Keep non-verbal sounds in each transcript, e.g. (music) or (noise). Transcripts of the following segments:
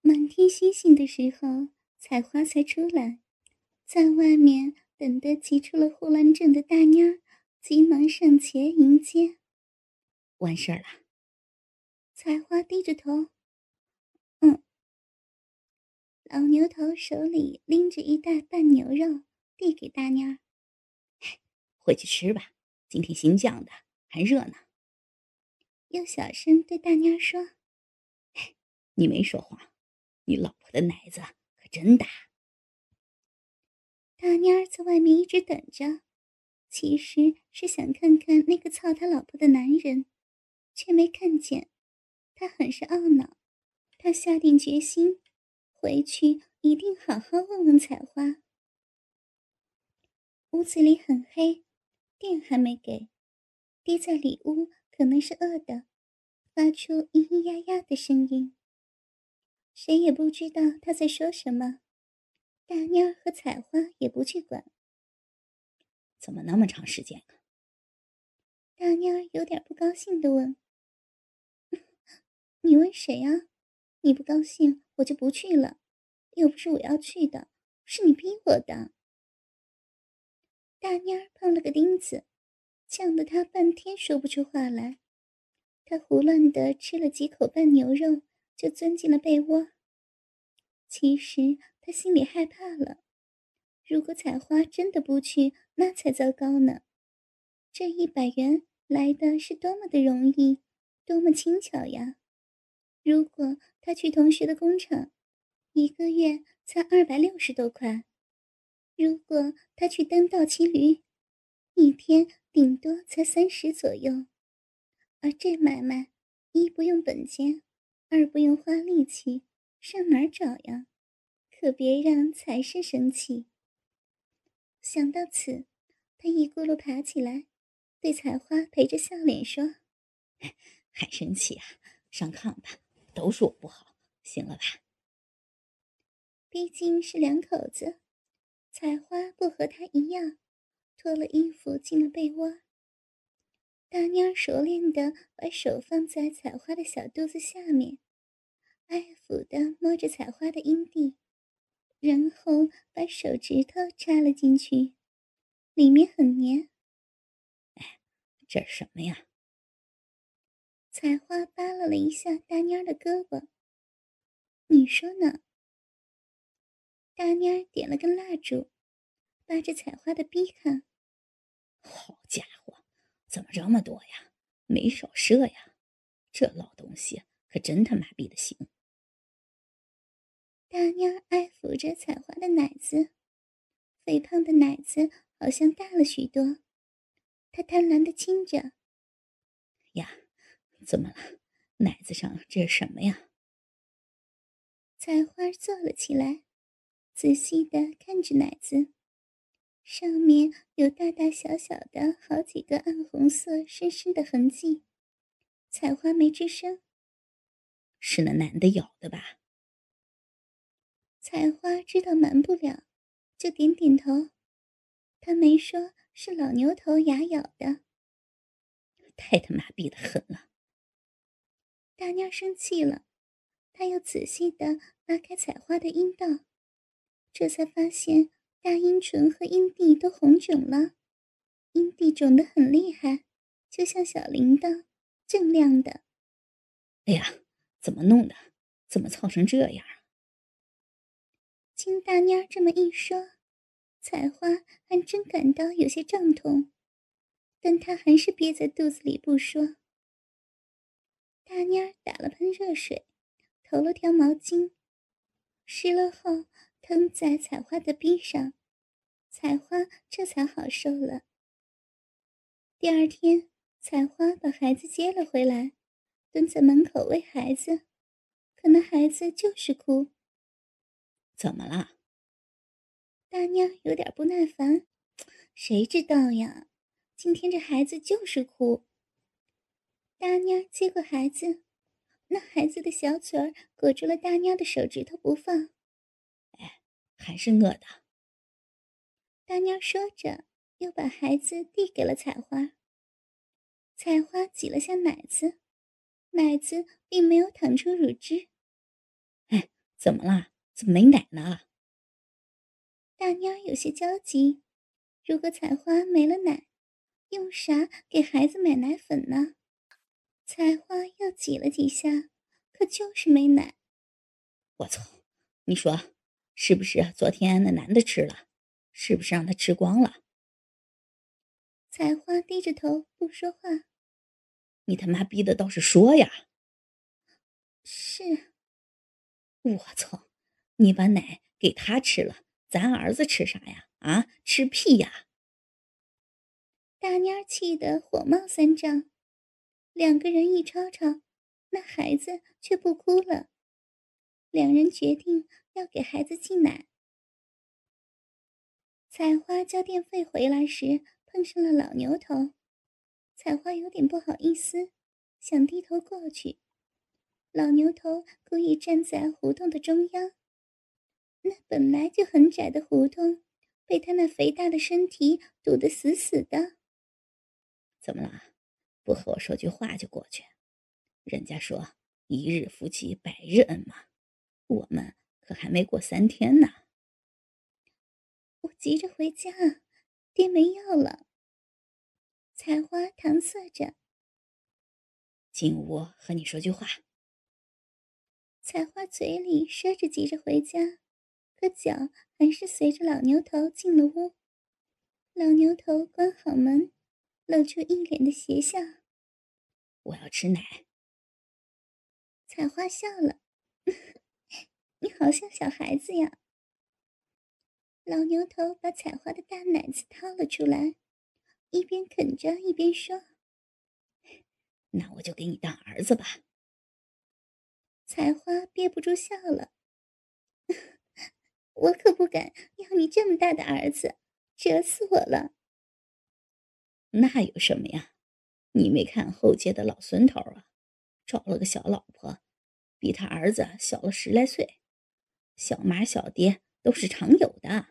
满天星星的时候，采花才出来，在外面等得急出了呼兰症的大妞急忙上前迎接。完事儿了。采花低着头，嗯。老牛头手里拎着一袋拌牛肉，递给大妞：“回去吃吧，今天新酱的，还热呢。”又小声对大妞说：“你没说谎。”你老婆的奶子可真大。大妮儿在外面一直等着，其实是想看看那个操他老婆的男人，却没看见。他很是懊恼，他下定决心，回去一定好好问问采花。屋子里很黑，电还没给，爹在里屋可能是饿的，发出咿咿呀呀的声音。谁也不知道他在说什么，大妞儿和采花也不去管。怎么那么长时间了？大妞儿有点不高兴的问：“ (laughs) 你问谁啊？你不高兴，我就不去了。又不是我要去的，是你逼我的。”大妞儿碰了个钉子，呛得他半天说不出话来。他胡乱的吃了几口拌牛肉。就钻进了被窝。其实他心里害怕了，如果采花真的不去，那才糟糕呢。这一百元来的是多么的容易，多么轻巧呀！如果他去同学的工厂，一个月才二百六十多块；如果他去当倒骑驴，一天顶多才三十左右。而这买卖，一不用本钱。二不用花力气，上哪儿找呀？可别让财神生气。想到此，他一咕噜爬起来，对采花陪着笑脸说：“ (laughs) 还生气啊？上炕吧，都是我不好，行了吧？”毕竟是两口子，采花不和他一样，脱了衣服进了被窝。大妞熟练的把手放在采花的小肚子下面，爱抚的摸着采花的阴蒂，然后把手指头插了进去，里面很黏。哎，这是什么呀？采花扒拉了一下大妮儿的胳膊，你说呢？大妮儿点了根蜡烛，扒着采花的逼看。好家伙！怎么这么多呀？没少射呀！这老东西可真他妈逼的行。大妞爱抚着采花的奶子，肥胖的奶子好像大了许多。她贪婪的亲着。呀，怎么了？奶子上这是什么呀？采花坐了起来，仔细的看着奶子。上面有大大小小的好几个暗红色深深的痕迹，采花没吱声。是那男的咬的吧？采花知道瞒不了，就点点头。他没说是老牛头牙咬的，太他妈逼的狠了！大妞生气了，他又仔细的拉开采花的阴道，这才发现。大阴唇和阴蒂都红肿了，阴蒂肿得很厉害，就像小铃铛，锃亮的。哎呀，怎么弄的？怎么操成这样？听大妮儿这么一说，采花还真感到有些胀痛，但她还是憋在肚子里不说。大妮儿打了盆热水，投了条毛巾，湿了后。喷在采花的臂上，采花这才好受了。第二天，采花把孩子接了回来，蹲在门口喂孩子，可那孩子就是哭。怎么了？大妞有点不耐烦。谁知道呀？今天这孩子就是哭。大妞接过孩子，那孩子的小嘴儿裹住了大妞的手指头不放。哎还是饿的。大妞说着，又把孩子递给了采花。采花挤了下奶子，奶子并没有淌出乳汁。哎，怎么了？怎么没奶呢？大妞有些焦急。如果采花没了奶，用啥给孩子买奶粉呢？采花又挤了几下，可就是没奶。我操！你说是不是昨天那男的吃了？是不是让他吃光了？采花低着头不说话。你他妈逼的倒是说呀！是。我操！你把奶给他吃了，咱儿子吃啥呀？啊，吃屁呀！大妮儿气得火冒三丈。两个人一吵吵，那孩子却不哭了。两人决定要给孩子挤奶。采花交电费回来时，碰上了老牛头。采花有点不好意思，想低头过去。老牛头故意站在胡同的中央。那本来就很窄的胡同，被他那肥大的身体堵得死死的。怎么了？不和我说句话就过去？人家说一日夫妻百日恩嘛。我们可还没过三天呢。我急着回家，爹没药了。采花搪塞着。进屋和你说句话。采花嘴里说着急着回家，可脚还是随着老牛头进了屋。老牛头关好门，露出一脸的邪笑。我要吃奶。采花笑了。(laughs) 你好像小孩子呀！老牛头把采花的大奶子掏了出来，一边啃着一边说：“那我就给你当儿子吧。”采花憋不住笑了：“我可不敢要你这么大的儿子，折死我了。”那有什么呀？你没看后街的老孙头啊，找了个小老婆，比他儿子小了十来岁。小妈小爹都是常有的。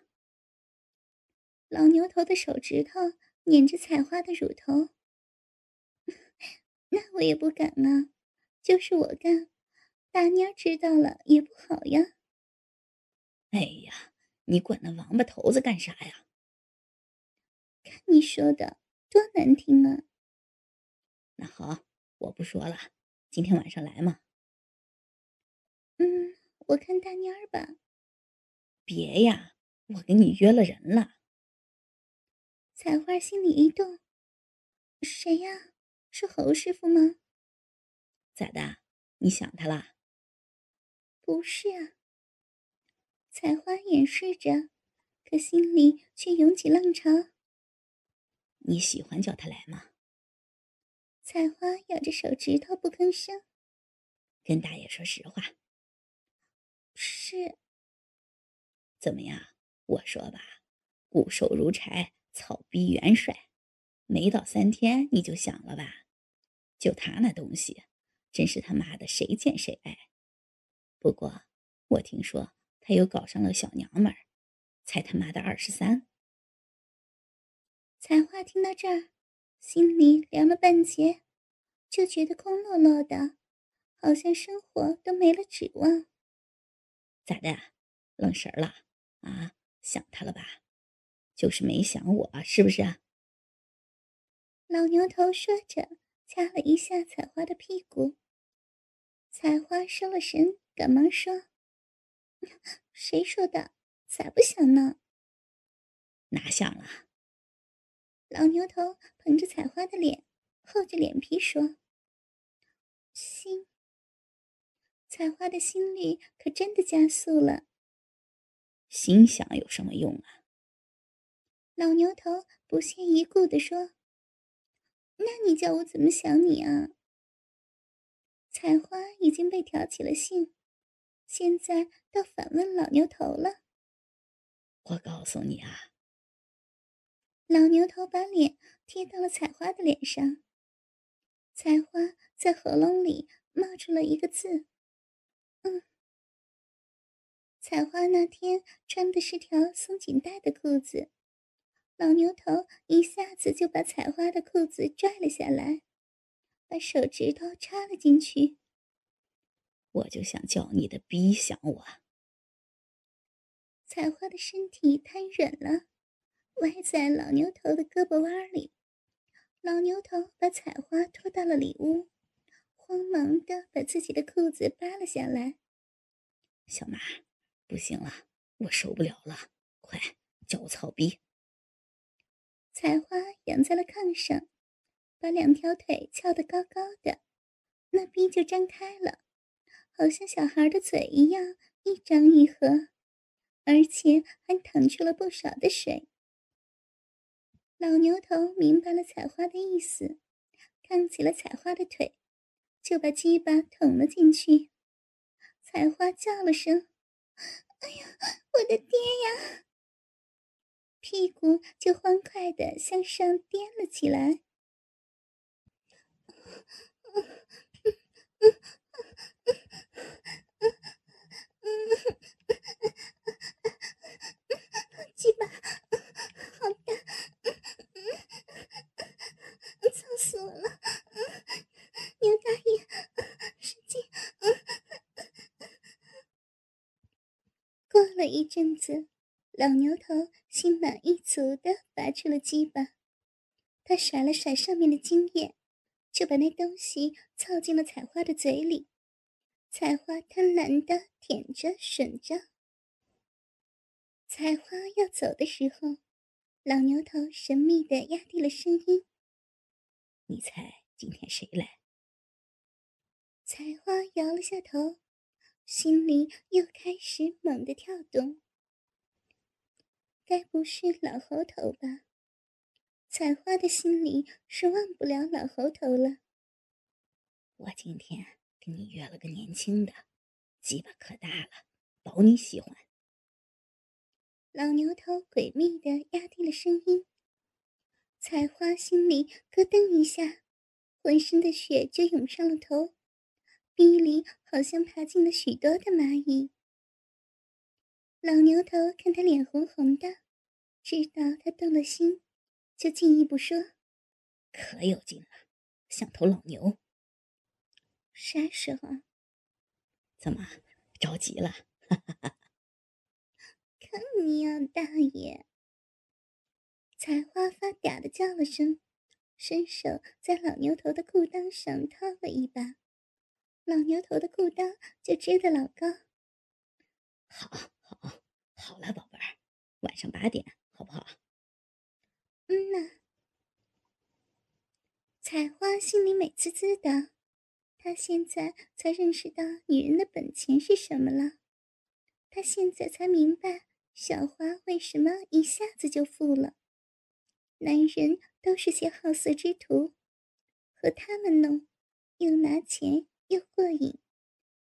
老牛头的手指头捻着采花的乳头，(laughs) 那我也不敢啊，就是我干，大妞知道了也不好呀。哎呀，你管那王八头子干啥呀？看你说的多难听啊！那好，我不说了，今天晚上来吗？嗯。我看大蔫儿吧，别呀，我给你约了人了。彩花心里一动，谁呀？是侯师傅吗？咋的？你想他了？不是啊。采花掩饰着，可心里却涌起浪潮。你喜欢叫他来吗？采花咬着手指头不吭声。跟大爷说实话。是，怎么样？我说吧，骨瘦如柴，草逼元帅，没到三天你就想了吧？就他那东西，真是他妈的谁见谁爱。不过我听说他又搞上了小娘们儿，才他妈的二十三。彩花听到这儿，心里凉了半截，就觉得空落落的，好像生活都没了指望。咋的，愣神了啊？想他了吧？就是没想我，是不是？老牛头说着，掐了一下采花的屁股。采花收了神，赶忙说：“谁说的？咋不想呢？哪想了？”老牛头捧着采花的脸，厚着脸皮说：“心。”采花的心率可真的加速了。心想有什么用啊？老牛头不屑一顾地说：“那你叫我怎么想你啊？”采花已经被挑起了兴，现在倒反问老牛头了。我告诉你啊。老牛头把脸贴到了采花的脸上。采花在喉咙里冒出了一个字。嗯，采花那天穿的是条松紧带的裤子，老牛头一下子就把采花的裤子拽了下来，把手指头插了进去。我就想叫你的逼想我，采花的身体瘫软了，歪在老牛头的胳膊弯里。老牛头把采花拖到了里屋，慌忙的把自己的裤子扒了下来。小马，不行了，我受不了了，快叫我草逼！采花仰在了炕上，把两条腿翘得高高的，那逼就张开了，好像小孩的嘴一样，一张一合，而且还淌出了不少的水。老牛头明白了采花的意思，扛起了采花的腿，就把鸡巴捅了进去。采花叫了声：“哎呀，我的爹呀！”屁股就欢快的向上颠了起来。鸡巴好大，嗯操死我了！牛大爷，使劲！过了一阵子。老牛头心满意足的拔出了鸡巴，他甩了甩上面的精液，就把那东西凑进了采花的嘴里。采花贪婪的舔着吮着。采花要走的时候，老牛头神秘的压低了声音：“你猜今天谁来？”采花摇了下头，心里又开始猛地跳动。该不是老猴头吧？采花的心里是忘不了老猴头了。我今天你约了个年轻的，鸡巴可大了，保你喜欢。老牛头诡秘的压低了声音。采花心里咯噔一下，浑身的血就涌上了头，鼻里好像爬进了许多的蚂蚁。老牛头看他脸红红的，知道他动了心，就进一步说：“可有劲了，像头老牛。”啥时候？怎么着急了？哈哈哈！看你呀，大爷！采花发嗲的叫了声，伸手在老牛头的裤裆上掏了一把，老牛头的裤裆就支得老高。好。好，好了，宝贝儿，晚上八点，好不好？嗯呐。采花心里美滋滋的，他现在才认识到女人的本钱是什么了。他现在才明白小花为什么一下子就富了。男人都是些好色之徒，和他们弄，又拿钱又过瘾。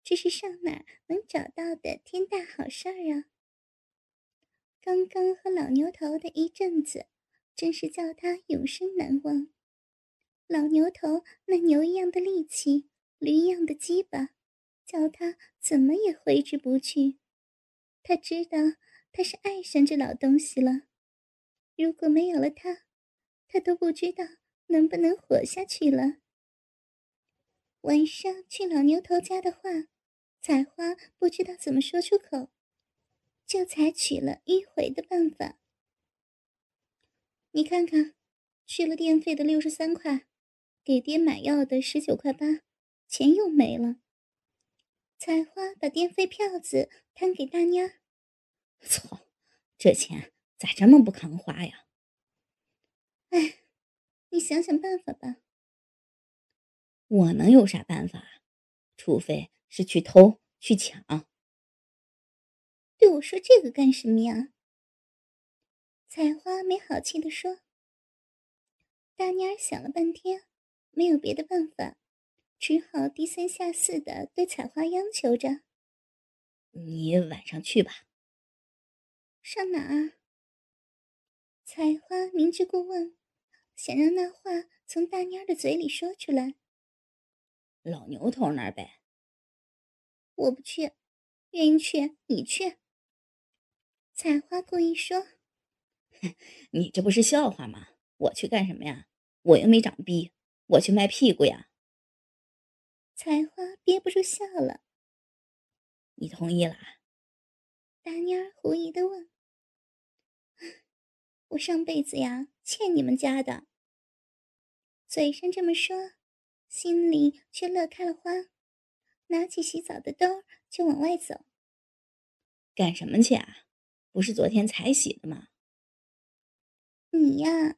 这是上哪能找到的天大好事儿啊！刚刚和老牛头的一阵子，真是叫他永生难忘。老牛头那牛一样的力气，驴一样的鸡巴，叫他怎么也挥之不去。他知道他是爱上这老东西了。如果没有了他，他都不知道能不能活下去了。晚上去老牛头家的话。采花不知道怎么说出口，就采取了迂回的办法。你看看，去了电费的六十三块，给爹买药的十九块八，钱又没了。采花把电费票子摊给大妞。(laughs) 操，这钱咋这么不抗花呀？哎，你想想办法吧。我能有啥办法？除非……是去偷去抢，对我说这个干什么呀？采花没好气的说。大妮儿想了半天，没有别的办法，只好低三下四的对采花央求着：“你晚上去吧。”上哪儿？采花明知故问，想让那话从大蔫儿的嘴里说出来。老牛头那儿呗。我不去，愿意去你去。采花故意说：“你这不是笑话吗？我去干什么呀？我又没长逼，我去卖屁股呀。”采花憋不住笑了。你同意了？大妮儿狐疑的问：“ (laughs) 我上辈子呀，欠你们家的。”嘴上这么说，心里却乐开了花，拿起洗澡的兜就往外走。干什么去啊？不是昨天才洗的吗？你呀，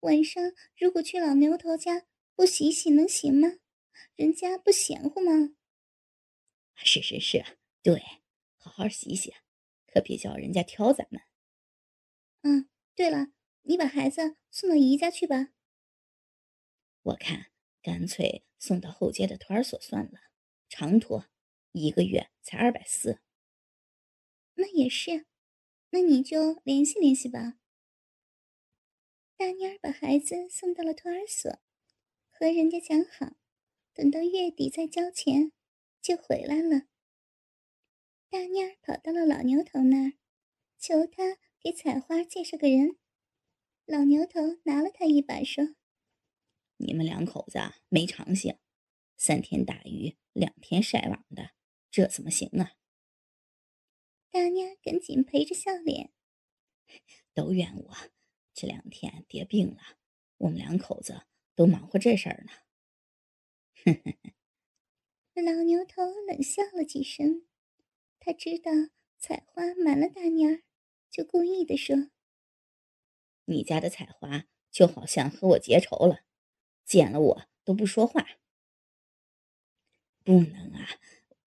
晚上如果去老牛头家不洗洗能行吗？人家不嫌乎吗？是是是，对，好好洗洗，可别叫人家挑咱们。嗯，对了，你把孩子送到姨家去吧。我看干脆送到后街的托儿所算了，长托，一个月才二百四。那也是，那你就联系联系吧。大妮儿把孩子送到了托儿所，和人家讲好，等到月底再交钱，就回来了。大妮儿跑到了老牛头那儿，求他给采花介绍个人。老牛头拿了他一把，说：“你们两口子没长性，三天打鱼两天晒网的，这怎么行啊？”大妮儿赶紧陪着笑脸：“都怨我。”这两天爹病了，我们两口子都忙活这事儿呢。(laughs) 老牛头冷笑了几声，他知道采花瞒了大娘，就故意的说：“你家的采花就好像和我结仇了，见了我都不说话。不能啊，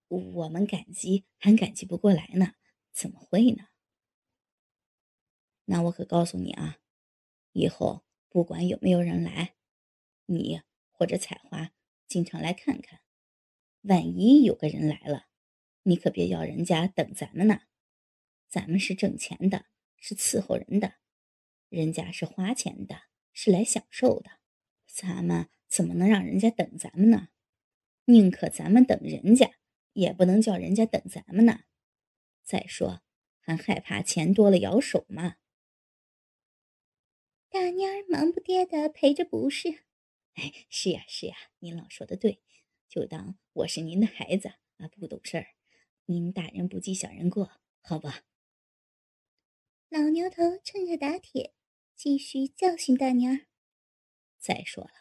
我们感激还感激不过来呢，怎么会呢？那我可告诉你啊。”以后不管有没有人来，你或者采花经常来看看。万一有个人来了，你可别要人家等咱们呢。咱们是挣钱的，是伺候人的，人家是花钱的，是来享受的。咱们怎么能让人家等咱们呢？宁可咱们等人家，也不能叫人家等咱们呢。再说，还害怕钱多了咬手吗？大妮儿忙不迭的陪着不是，(laughs) 是呀是呀，您老说的对，就当我是您的孩子啊，不懂事儿，您大人不计小人过，好吧？老牛头趁热打铁，继续教训大娘儿。再说了，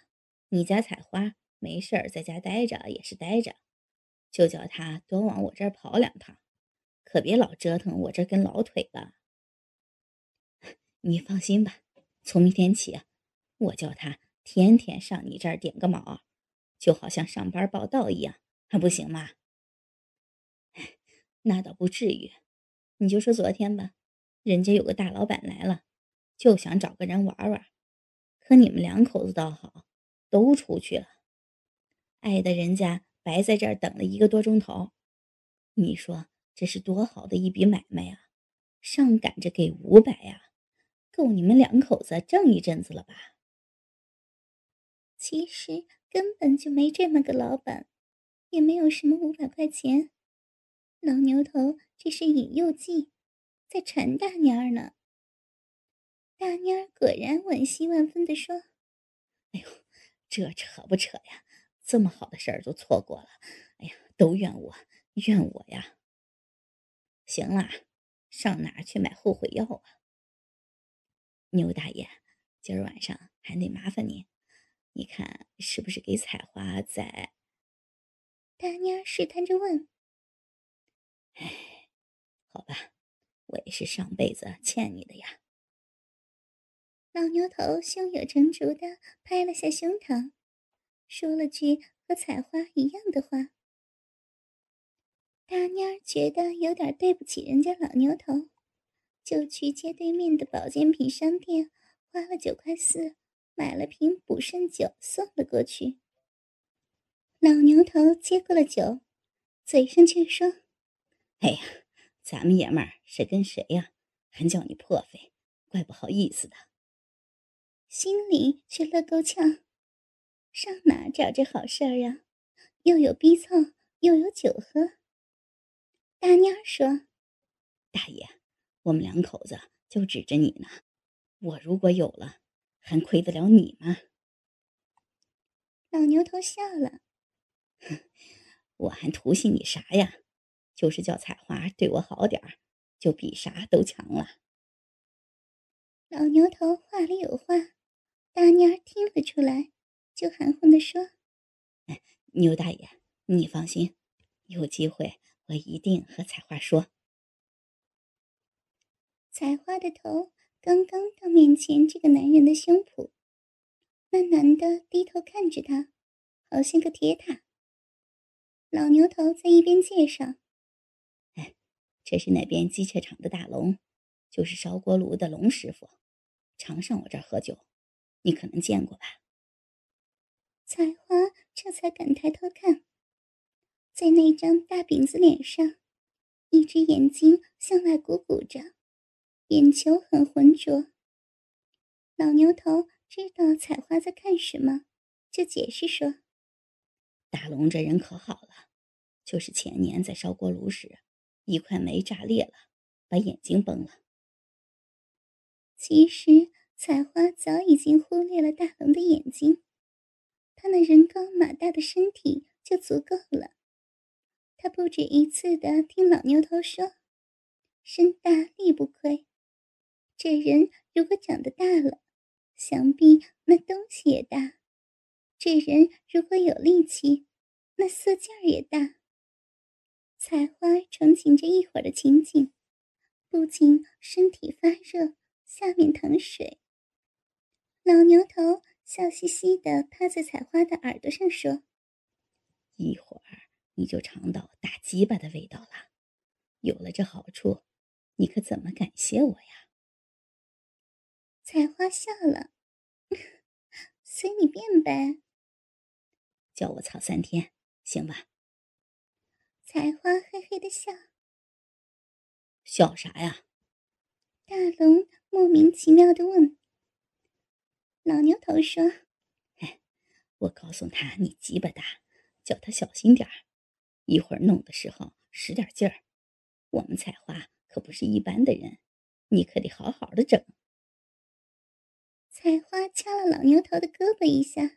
你家采花没事儿在家待着也是待着，就叫他多往我这儿跑两趟，可别老折腾我这根老腿了。(laughs) 你放心吧。从明天起，我叫他天天上你这儿点个卯，就好像上班报道一样，还不行吗？(laughs) 那倒不至于。你就说昨天吧，人家有个大老板来了，就想找个人玩玩，可你们两口子倒好，都出去了，碍得人家白在这儿等了一个多钟头。你说这是多好的一笔买卖呀！上赶着给五百呀！够你们两口子挣一阵子了吧？其实根本就没这么个老板，也没有什么五百块钱。老牛头这是引诱计，在馋大蔫儿呢。大蔫儿果然惋惜万分的说：“哎呦，这扯不扯呀？这么好的事儿都错过了。哎呀，都怨我，怨我呀！行了，上哪儿去买后悔药啊？”牛大爷，今儿晚上还得麻烦你，你看是不是给采花在？大妮试探着问。哎，好吧，我也是上辈子欠你的呀。老牛头胸有成竹的拍了下胸膛，说了句和采花一样的话。大妮觉得有点对不起人家老牛头。就去街对面的保健品商店，花了九块四，买了瓶补肾酒送了过去。老牛头接过了酒，嘴上却说：“哎呀，咱们爷们儿谁跟谁呀？还叫你破费，怪不好意思的。”心里却乐够呛，上哪找这好事儿啊？又有逼凑，又有酒喝。大蔫说：“大爷。”我们两口子就指着你呢，我如果有了，还亏得了你吗？老牛头笑了，哼，我还图信你啥呀？就是叫彩花对我好点儿，就比啥都强了。老牛头话里有话，大妮儿听了出来，就含混的说：“哎，牛大爷，你放心，有机会我一定和彩花说。”彩花的头刚刚到面前这个男人的胸脯，那男的低头看着他，好像个铁塔。老牛头在一边介绍：“哎，这是那边机械厂的大龙，就是烧锅炉的龙师傅，常上我这儿喝酒，你可能见过吧？”彩花这才敢抬头看，在那张大饼子脸上，一只眼睛向外鼓鼓着。眼球很浑浊。老牛头知道采花在看什么，就解释说：“大龙这人可好了，就是前年在烧锅炉时，一块煤炸裂了，把眼睛崩了。”其实采花早已经忽略了大龙的眼睛，他那人高马大的身体就足够了。他不止一次的听老牛头说：“身大力不亏。”这人如果长得大了，想必那东西也大；这人如果有力气，那色劲儿也大。采花憧憬着一会儿的情景，不仅身体发热，下面淌水。老牛头笑嘻嘻的趴在采花的耳朵上说：“一会儿你就尝到大鸡巴的味道了。有了这好处，你可怎么感谢我呀？”采花笑了，(laughs) 随你便呗。叫我操三天，行吧？采花嘿嘿的笑，笑啥呀？大龙莫名其妙的问。老牛头说：“哎，我告诉他你鸡巴大，叫他小心点儿，一会儿弄的时候使点劲儿。我们采花可不是一般的人，你可得好好的整。”采花掐了老牛头的胳膊一下。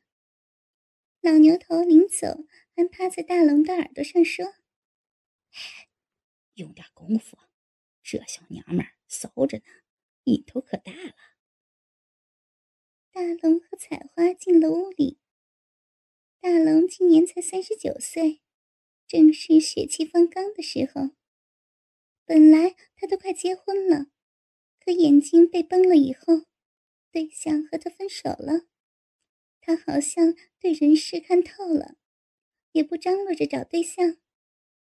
老牛头临走还趴在大龙的耳朵上说：“用点功夫，这小娘们骚着呢，瘾头可大了。”大龙和采花进了屋里。大龙今年才三十九岁，正是血气方刚的时候。本来他都快结婚了，可眼睛被崩了以后。对象和他分手了，他好像对人世看透了，也不张罗着找对象，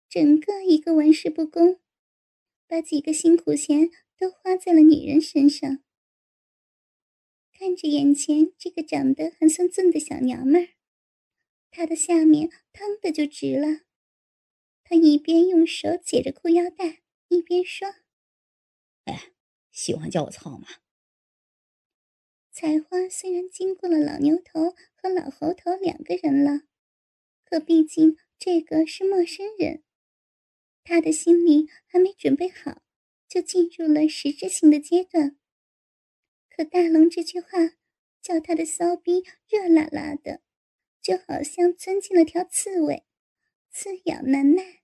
整个一个玩世不恭，把几个辛苦钱都花在了女人身上。看着眼前这个长得还算俊的小娘们儿，他的下面腾的就直了。他一边用手解着裤腰带，一边说：“哎，喜欢叫我操吗？”采花虽然经过了老牛头和老猴头两个人了，可毕竟这个是陌生人，他的心里还没准备好，就进入了实质性的阶段。可大龙这句话叫他的骚逼热辣辣的，就好像钻进了条刺猬，刺痒难耐。